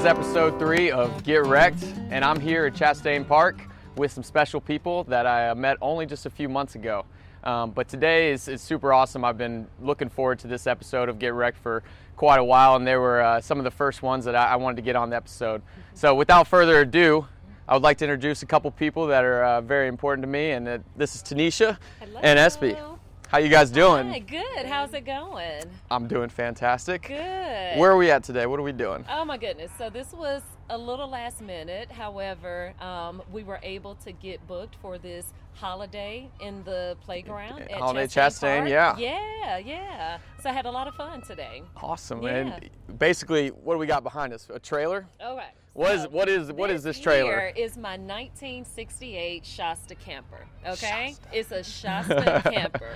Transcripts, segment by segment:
is episode three of Get Wrecked, and I'm here at Chastain Park with some special people that I met only just a few months ago. Um, but today is, is super awesome. I've been looking forward to this episode of Get Wrecked for quite a while, and they were uh, some of the first ones that I, I wanted to get on the episode. So, without further ado, I would like to introduce a couple people that are uh, very important to me, and uh, this is Taneisha and Espy. How you guys doing? Hi, good. How's it going? I'm doing fantastic. Good. Where are we at today? What are we doing? Oh my goodness. So this was a little last minute. However, um, we were able to get booked for this holiday in the playground at Holiday Chastain Chastain, yeah. Yeah, yeah. So I had a lot of fun today. Awesome. Yeah. And basically, what do we got behind us? A trailer? Okay. What is so what is what is this Here trailer? is my 1968 Shasta camper. Okay, it's a Shasta camper,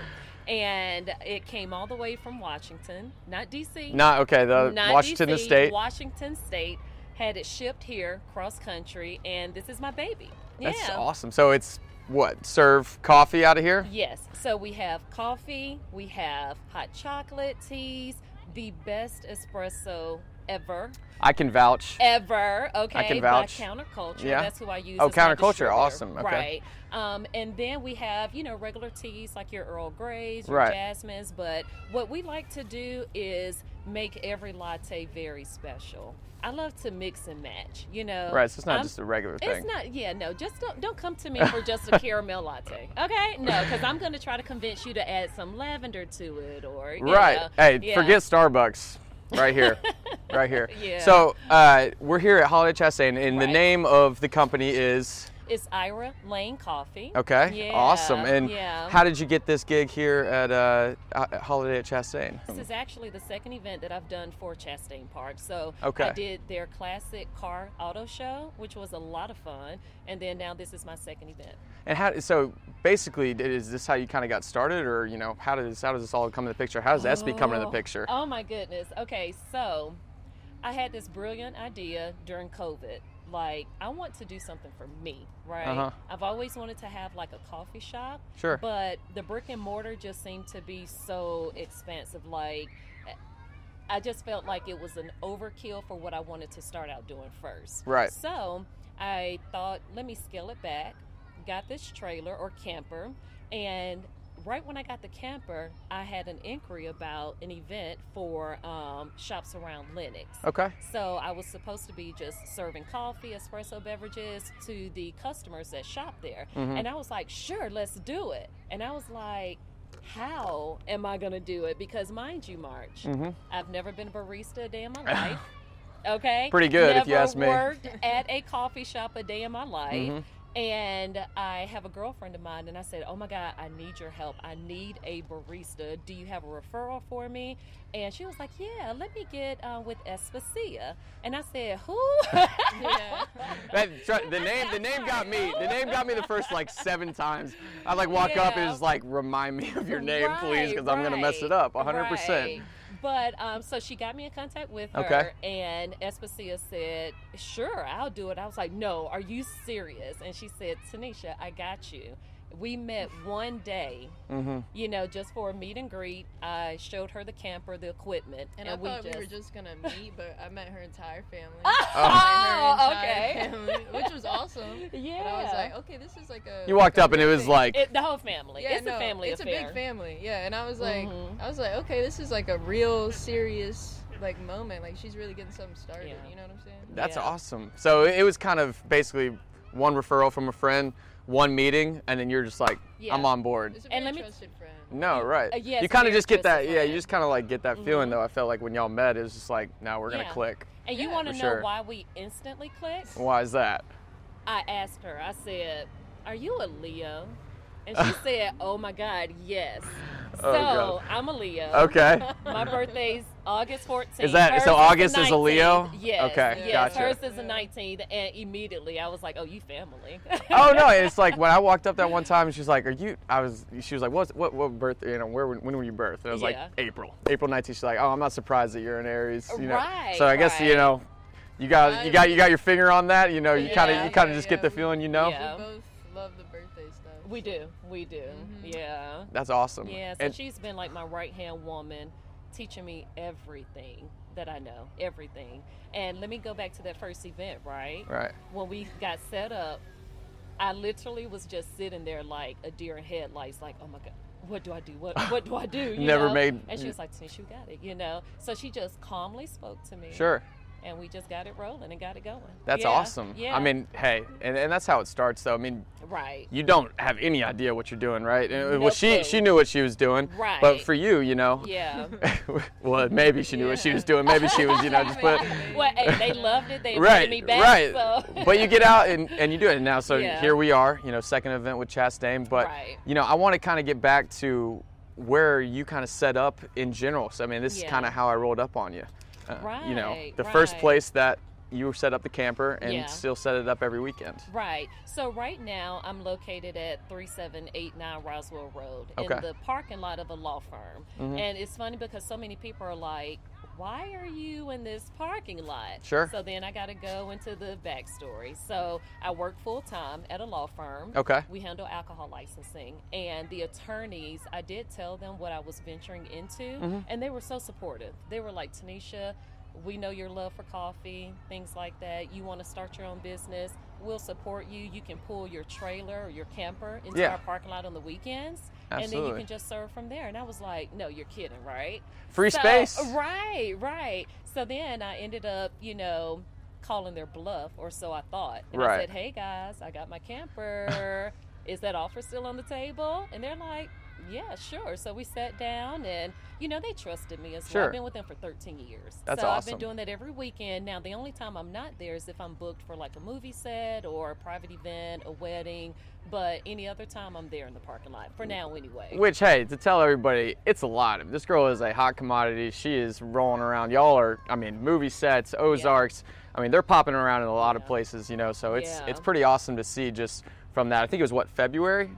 and it came all the way from Washington, not DC. Not okay. The Not Washington DC, State. Washington State had it shipped here cross country, and this is my baby. That's yeah. awesome. So it's what serve coffee out of here? Yes. So we have coffee, we have hot chocolate, teas, the best espresso ever. I can vouch. Ever, okay, I can vouch. by Counterculture. Yeah. That's who I use. Oh, Counterculture, awesome, okay. Right. Um, and then we have, you know, regular teas like your Earl Greys, your Right. Jasmines. But what we like to do is make every latte very special. I love to mix and match, you know. Right. So it's not I'm- just a regular thing. it's not, yeah, no. Just don't don't come to me for just a caramel latte, okay? No, because I'm going to try to convince you to add some lavender to it, or you right. know, Hey, yeah. forget Starbucks. Right here. right here. Yeah. So uh, we're here at Holiday Chastain, and the name of the company is. It's Ira Lane Coffee. Okay. Yeah, Awesome. And yeah. how did you get this gig here at uh, Holiday at Chastain? This is actually the second event that I've done for Chastain Park. So Okay. I did their classic car auto show, which was a lot of fun, and then now this is my second event. And how? So basically, is this how you kind of got started, or you know, how does how does this all come into the picture? How does SB come into the Oh, picture? Oh my goodness. Okay, so I had this brilliant idea during COVID. Like, I want to do something for me, right? Uh-huh. I've always wanted to have like a coffee shop. Sure. But the brick and mortar just seemed to be so expensive. Like, I just felt like it was an overkill for what I wanted to start out doing first. Right. So I thought, let me scale it back. Got this trailer or camper, and right when I got the camper, I had an inquiry about an event for um, shops around Lenox. Okay. So I was supposed to be just serving coffee, espresso beverages to the customers that shop there. Mm-hmm. And I was like, sure, let's do it. And I was like, how am I going to do it? Because mind you, March, Mm-hmm. I've never been a barista a day in my life. Okay. Pretty good, if you ask me. Worked at a coffee shop a day in my life. Mhm. And I have a girlfriend of mine, and I said, "Oh my God, I need your help. I need a barista. Do you have a referral for me?" And she was like, "Yeah, let me get uh, with Especia." And I said, "Who?" That, the name the name got me. The name got me the first like seven times. I like walk up and Yeah. it's like remind me of your name, please, because I'm gonna mess it up. 100. right. percent But um, so she got me in contact with her, Okay. and Especia said, "Sure, I'll do it." I was like, "No, are you serious?" And she said, "Taneisha, I got you." We met one day, Mm-hmm. you know, just for a meet and greet. I showed her the camper, the equipment, And, I we thought just, we were just gonna meet, but I met her entire family. Oh, I met her okay. entire family, which was awesome. yeah. But I was like, okay, this is like a. You walked up and it was thing. like, it, the whole family. yeah, it's no, a family It's affair. a big family, yeah. And I was like, Mhm. I was like, okay, this is like a real serious like moment. Like she's really getting something started. Yeah. You know what I'm saying? that's Yeah. awesome. So it was kind of basically one referral from a friend, one meeting, and then you're just like, Yeah. I'm on board. It's a And let me- trusted friend. No, right. Uh, yeah, you kind of just get that. trusted Yeah, you just kind of like get that feeling Mhm. though. I felt like when y'all met, it was just like, now we're gonna Yeah. click. and you Yeah, want to know sure. why we instantly clicked? Why is that? I asked her, I said, Are you a Leo? And she said, Oh my God, yes. Oh, so God. I'm a Leo. Okay. my birthday's August 14th. Is that- Hers so August is a Leo? Yes. Okay, yes, gotcha. Hers is the 19th. And immediately I was like, Oh, you family. oh no, it's like when I walked up that one time, and she's like, "Are you?" I was. She was like, "What? What? What birthday? You know, where? When were you birthed?" And I was like, "April, April 19th." She's like, "Oh, I'm not surprised that you're an Aries." You know. Right, So I guess you know, you got you got you got your finger on that. You know, you kind of you kind of yeah, just get the feeling. You know. Yeah. We both love the birthday stuff. we do. We do. Mhm. Yeah. That's awesome. Yeah, so And- she's been like my right hand woman teaching me everything that I know, everything. And let me go back to that first event, right? Right. When we got set up, I literally was just sitting there like a deer in headlights, like, oh my God, what do I do? What what do I do? You Never know? made- And she was like, Taneisha, you got it, you know? So she just calmly spoke to me. Sure. And we just got it rolling and got it going. That's Yeah, awesome. Yeah. I mean, hey, and, and that's how it starts, though. I mean, right. you don't have any idea what you're doing, right? Uh, no well, she clue. she knew what she was doing, Right. but for you, you know, Yeah. well, maybe she knew what she was doing. Maybe she was, you know, just put. well, hey, they loved it. They Right, me back. right. So. but you get out and, and you do it. And now, so Yeah. here we are, you know, second event with Chastain. But, Right. you know, I want to kind of get back to where you kind of set up in general. So, I mean, this is kind of how I rolled up on you. Uh, You know, Right, the first place that you set up the camper and Yeah. still set it up every weekend. Right. So right now I'm located at 3789 Roswell Road Okay. in the parking lot of a law firm. Mhm. And it's funny because so many people are like, why are you in this parking lot? Sure. So then I got to go into the backstory. So I work full time at a law firm. Okay. We handle alcohol licensing. And the attorneys, I did tell them what I was venturing into, Mm-hmm. and they were so supportive. They were like, Taneisha, we know your love for coffee, things like that. You want to start your own business, we'll support you. You can pull your trailer or your camper into Yeah. our parking lot on the weekends. And then you can just serve from there. And I was like, no, you're kidding, right? Free So- space. Right, right. So then I ended up, you know, calling their bluff, or so I thought. And Right. I said, hey guys, I got my camper. Is that offer still on the table? And they're like, yeah, sure. So we sat down and, you know, they trusted me as well. Sure. I've been with them for 13 years. That's so I've been doing that every weekend. Now, the only time I'm not there is if I'm booked for like a movie set or a private event, a wedding. But any other time, I'm there in the parking lot. For now, anyway. Which, hey, to tell everybody, it's a lot. This girl is a hot commodity. She is rolling around. Y'all are, I mean, movie sets, Ozarks. I mean, they're popping around in a lot of places, you know. So it's Yeah. it's pretty awesome to see just from that. I think it was what February.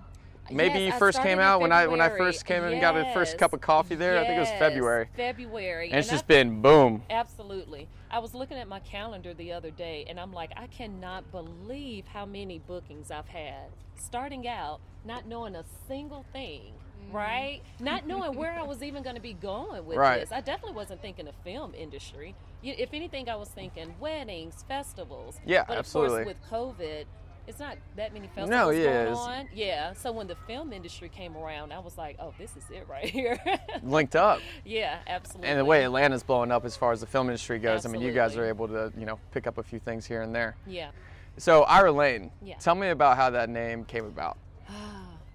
Maybe Yes, you first came out when I when I first came in and got a first cup of coffee there. I think it was February. February. And it's I- just been boom. Absolutely. I was looking at my calendar the other day and I'm like, I cannot believe how many bookings I've had. Starting out, not knowing a single thing, mm. right? Not knowing where I was even going to be going with Right. this. I definitely wasn't thinking of film industry. If anything, I was thinking weddings, festivals. Yeah, but absolutely. Of course, with COVID, it's not that many films. No, yeah, going on. Yeah. So when the film industry came around, I was like, oh, this is it right here. Linked up. yeah, absolutely. And the way Atlanta's blowing up as far as the film industry goes, I mean, you guys are able to, you know, pick up a few things here and there. Yeah. So, Ira Lane, Yeah. tell me about how that name came about.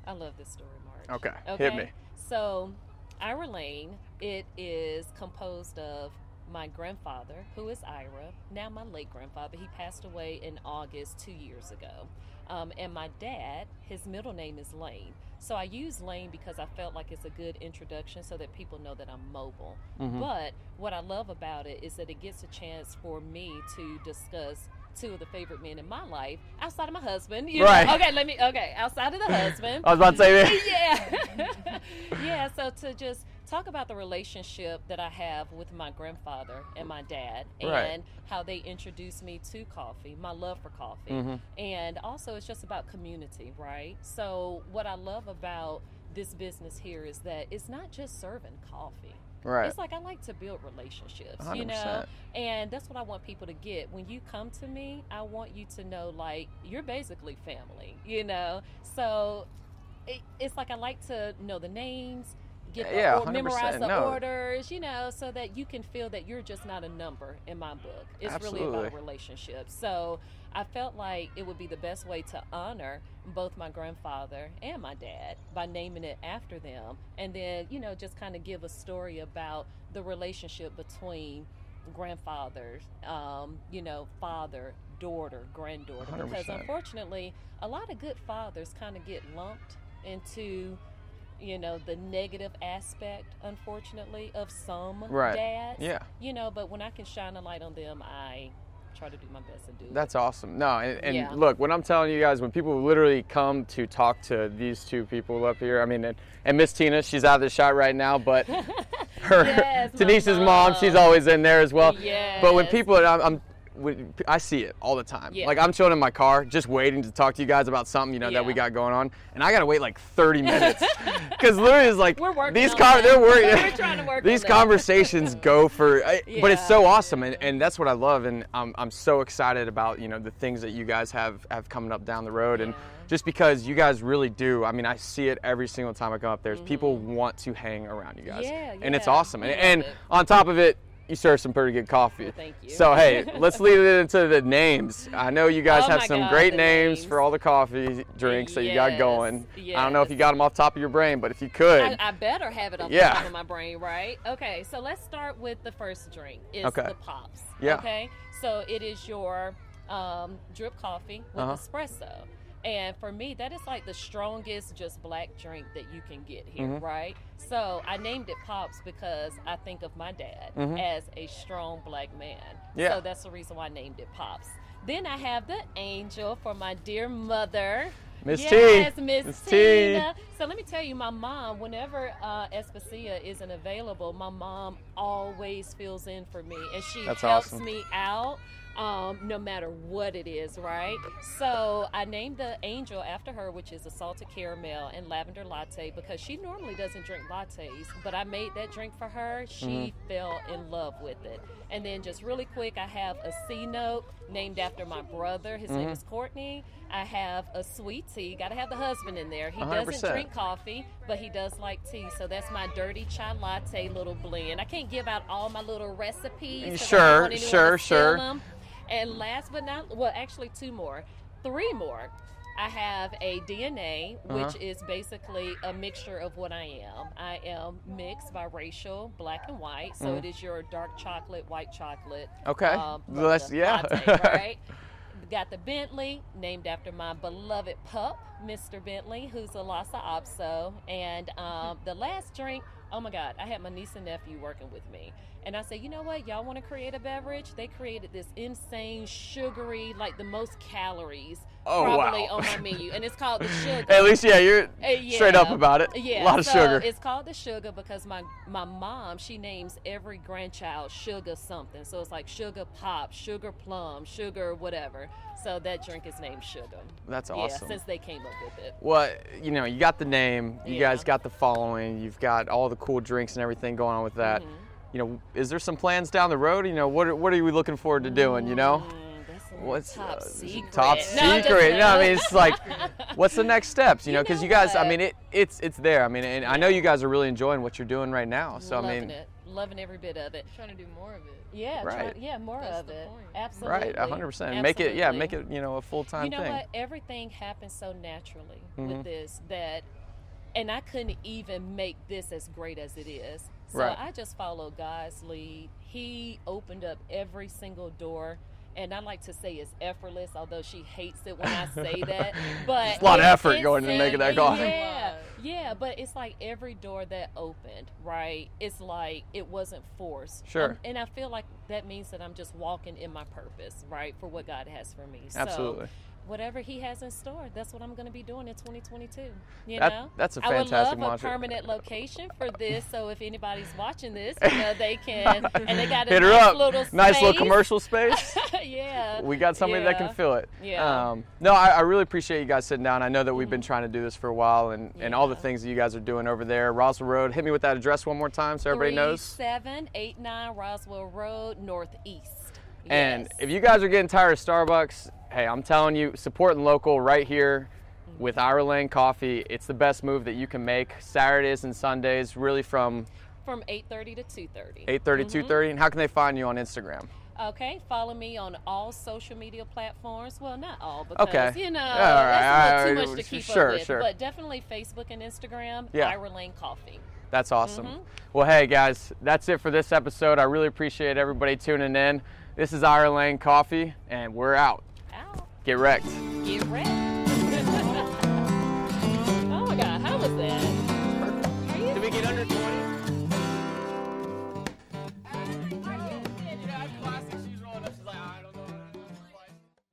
I love this story, Mark. Okay, hit me. So, Ira Lane, it is composed of my grandfather, who is Ira, now my late grandfather. He passed away in August two years ago. Um, and my dad, his middle name is Lane. So I use Lane because I felt like it's a good introduction so that people know that I'm mobile. Mm-hmm. But what I love about it is that it gets a chance for me to discuss two of the favorite men in my life outside of my husband. You know? Right. Okay, let me, okay, outside of the husband I was about to say that. yeah. yeah, so to just talk about the relationship that I have with my grandfather and my dad and Right. how they introduced me to coffee, my love for coffee. Mhm. And also it's just about community, right? So what I love about this business here is that it's not just serving coffee. Right. It's like I like to build relationships, you know? And that's what I want people to get. When you come to me, I want you to know like you're basically family, you know? So it, it's like I like to know the names, get the, Yeah, or memorize the no. orders, you know, so that you can feel that you're just not a number in my book. It's really about Absolutely. a relationship. So I felt like it would be the best way to honor both my grandfather and my dad by naming it after them. And then, you know, just kind of give a story about the relationship between grandfathers, um, you know, father, daughter, granddaughter. Because 100%. unfortunately, a lot of good fathers kind of get lumped into you know the negative aspect unfortunately of some Right. dads Yeah. you know but when i can shine a light on them i try to do my best and do it That's awesome. No, and, and Yeah. look, what I'm telling you guys, when people literally come to talk to these two people up here, I mean, and, and Miss Tina, she's out of the shot right now, but her Yes, my Denise's mom. she's always in there as well. But when Yes. people, I'm, I'm when- I see it all the time. Yeah. Like I'm chilling in my car, just waiting to talk to you guys about something, you know, that we got going on, and I gotta wait like 30 minutes because literally is like We're working these that. they're working. We're trying to work these conversations go for, I, but it's so awesome, and, and that's what I love, and I'm I'm so excited about you know the things that you guys have have coming up down the road, and just because you guys really do. I mean, I see it every single time I come up there. is People want to hang around you guys, Mm-hmm. Yeah, and it's awesome, We and, and it. on top of it. You serve some pretty good coffee. Well, thank you. So hey, let's lead it into the names. I know you guys Oh have some God, great names, names. for all the coffee drinks that you got Yes, going. I don't know if you got them off the top of your brain, but if you could, I, I better have it off Yeah. the top of my brain, right? Okay, so let's start with the first drink. Is Okay. the pops. Yeah. Okay, so it is your um, drip coffee with Uh-huh. espresso, and for me, that is like the strongest just black drink that you can get here, Mhm. right? So I named it pops because I think of my dad Mhm. as a strong black man. Yeah. So that's the reason why I named it pops. Then I have the angel for my dear mother. Miss T. Yes, Miss Miss T. Tina. So let me tell you, my mom, whenever uh, Especia isn't available, my mom always fills in for me, and she That's helps awesome. me out. Um, no matter what it is, right? So I named the angel after her, which is a salted caramel and lavender latte, because she normally doesn't drink lattes, but I made that drink for her. She Mm-hmm. fell in love with it. And then just really quick, I have a C note named after my brother. His name Mhm. is Courtney. I have a sweet tea. Got to have the husband in there. He 100%. doesn't drink coffee, but he does like tea. So that's my dirty chai latte little blend. I can't give out all my little recipes. don't Sure, sure, sure. And last but not, well, actually two more, three more. I have a DNA, which Uh-huh. is basically a mixture of what I am. I am mixed biracial, black and white. So Mhm. it is your dark chocolate, white chocolate. Okay. um, Let's- yeah. latte, right? Got the Bentley, named after my beloved pup, Mr. Bentley, who's a Lhasa Apso. And um, the last drink, oh my God, I had my niece and nephew working with me. And I said, you know what? Y'all want to create a beverage? They created this insane, sugary, like the most calories Oh, probably wow. on my menu. And it's called the sugar. At least yeah, you're Uh, straight up about it. Yeah, a lot of so sugar. It's called the sugar because my my mom she names every grandchild sugar something. So it's like sugar pop, sugar plum, sugar whatever. So that drink is named sugar. That's Yeah, awesome. since they came up with it. Well, you know, you got the name, you Yeah. guys got the following, you've got all the cool drinks and everything going on with that. Mhm. You know, is there some plans down the road? You know, what are, what are we looking forward to doing? You know, Mm, what's top uh, secret? top No, I'm secret? No, I mean it's like, what's the next steps? You know, You because know you guys, I mean, it it's it's there. I mean, and I know you guys are really enjoying what you're doing right now. So loving I mean, it, loving every bit of it. Trying to do more of it. Yeah, try- yeah, more That's of the it. point. Absolutely. right, 100. percent Make it, yeah, make it, you know, a full time you know thing. what everything happens so naturally Mhm. with this that and i couldn't even make this as great as it is so Right. i just followed god's lead he opened up every single door and I like to say it's effortless, although she hates it when I say that. But It's a lot of effort going into making that a- coffee. Yeah, yeah, but it's like every door that opened, right? It's like it wasn't forced. Sure. Um, and I feel like that means that I'm just walking in my purpose, right, for what God has for me. Absolutely. So whatever He has in store, that's what I'm going to be doing in 2022. You That- know, that's a I would love mantra. a permanent location for this. So if anybody's watching this, you know, they can, and they got a Hit her nice up. little nice little commercial space. yeah, we got somebody that can fill it. Yeah. Um, no, I, I really appreciate you guys sitting down. I know that we've been trying to do this for a while, and, and all the things that you guys are doing over there. Roswell Road. Hit me with that address one more time so everybody knows. Seven eight nine Roswell Road Northeast. And Yes. if you guys are getting tired of Starbucks, hey, I'm telling you, supporting local right here with Ira Lane Coffee. It's the best move that you can make. Saturdays and Sundays, really from from eight thirty to two thirty. 8:30 to 2:30. And how can they find you on Instagram? Okay, follow me on all social media platforms. Well, not all because Okay. you know all that's a right, too right, much to keep sure, up with. sure. But definitely Facebook and Instagram. Yeah. Ira Lane Coffee. That's awesome. Mhm. Well, hey guys, that's it for this episode. I really appreciate everybody tuning in. This is Ira Lane Coffee, and we're out. Out. Get wrecked. Get ready.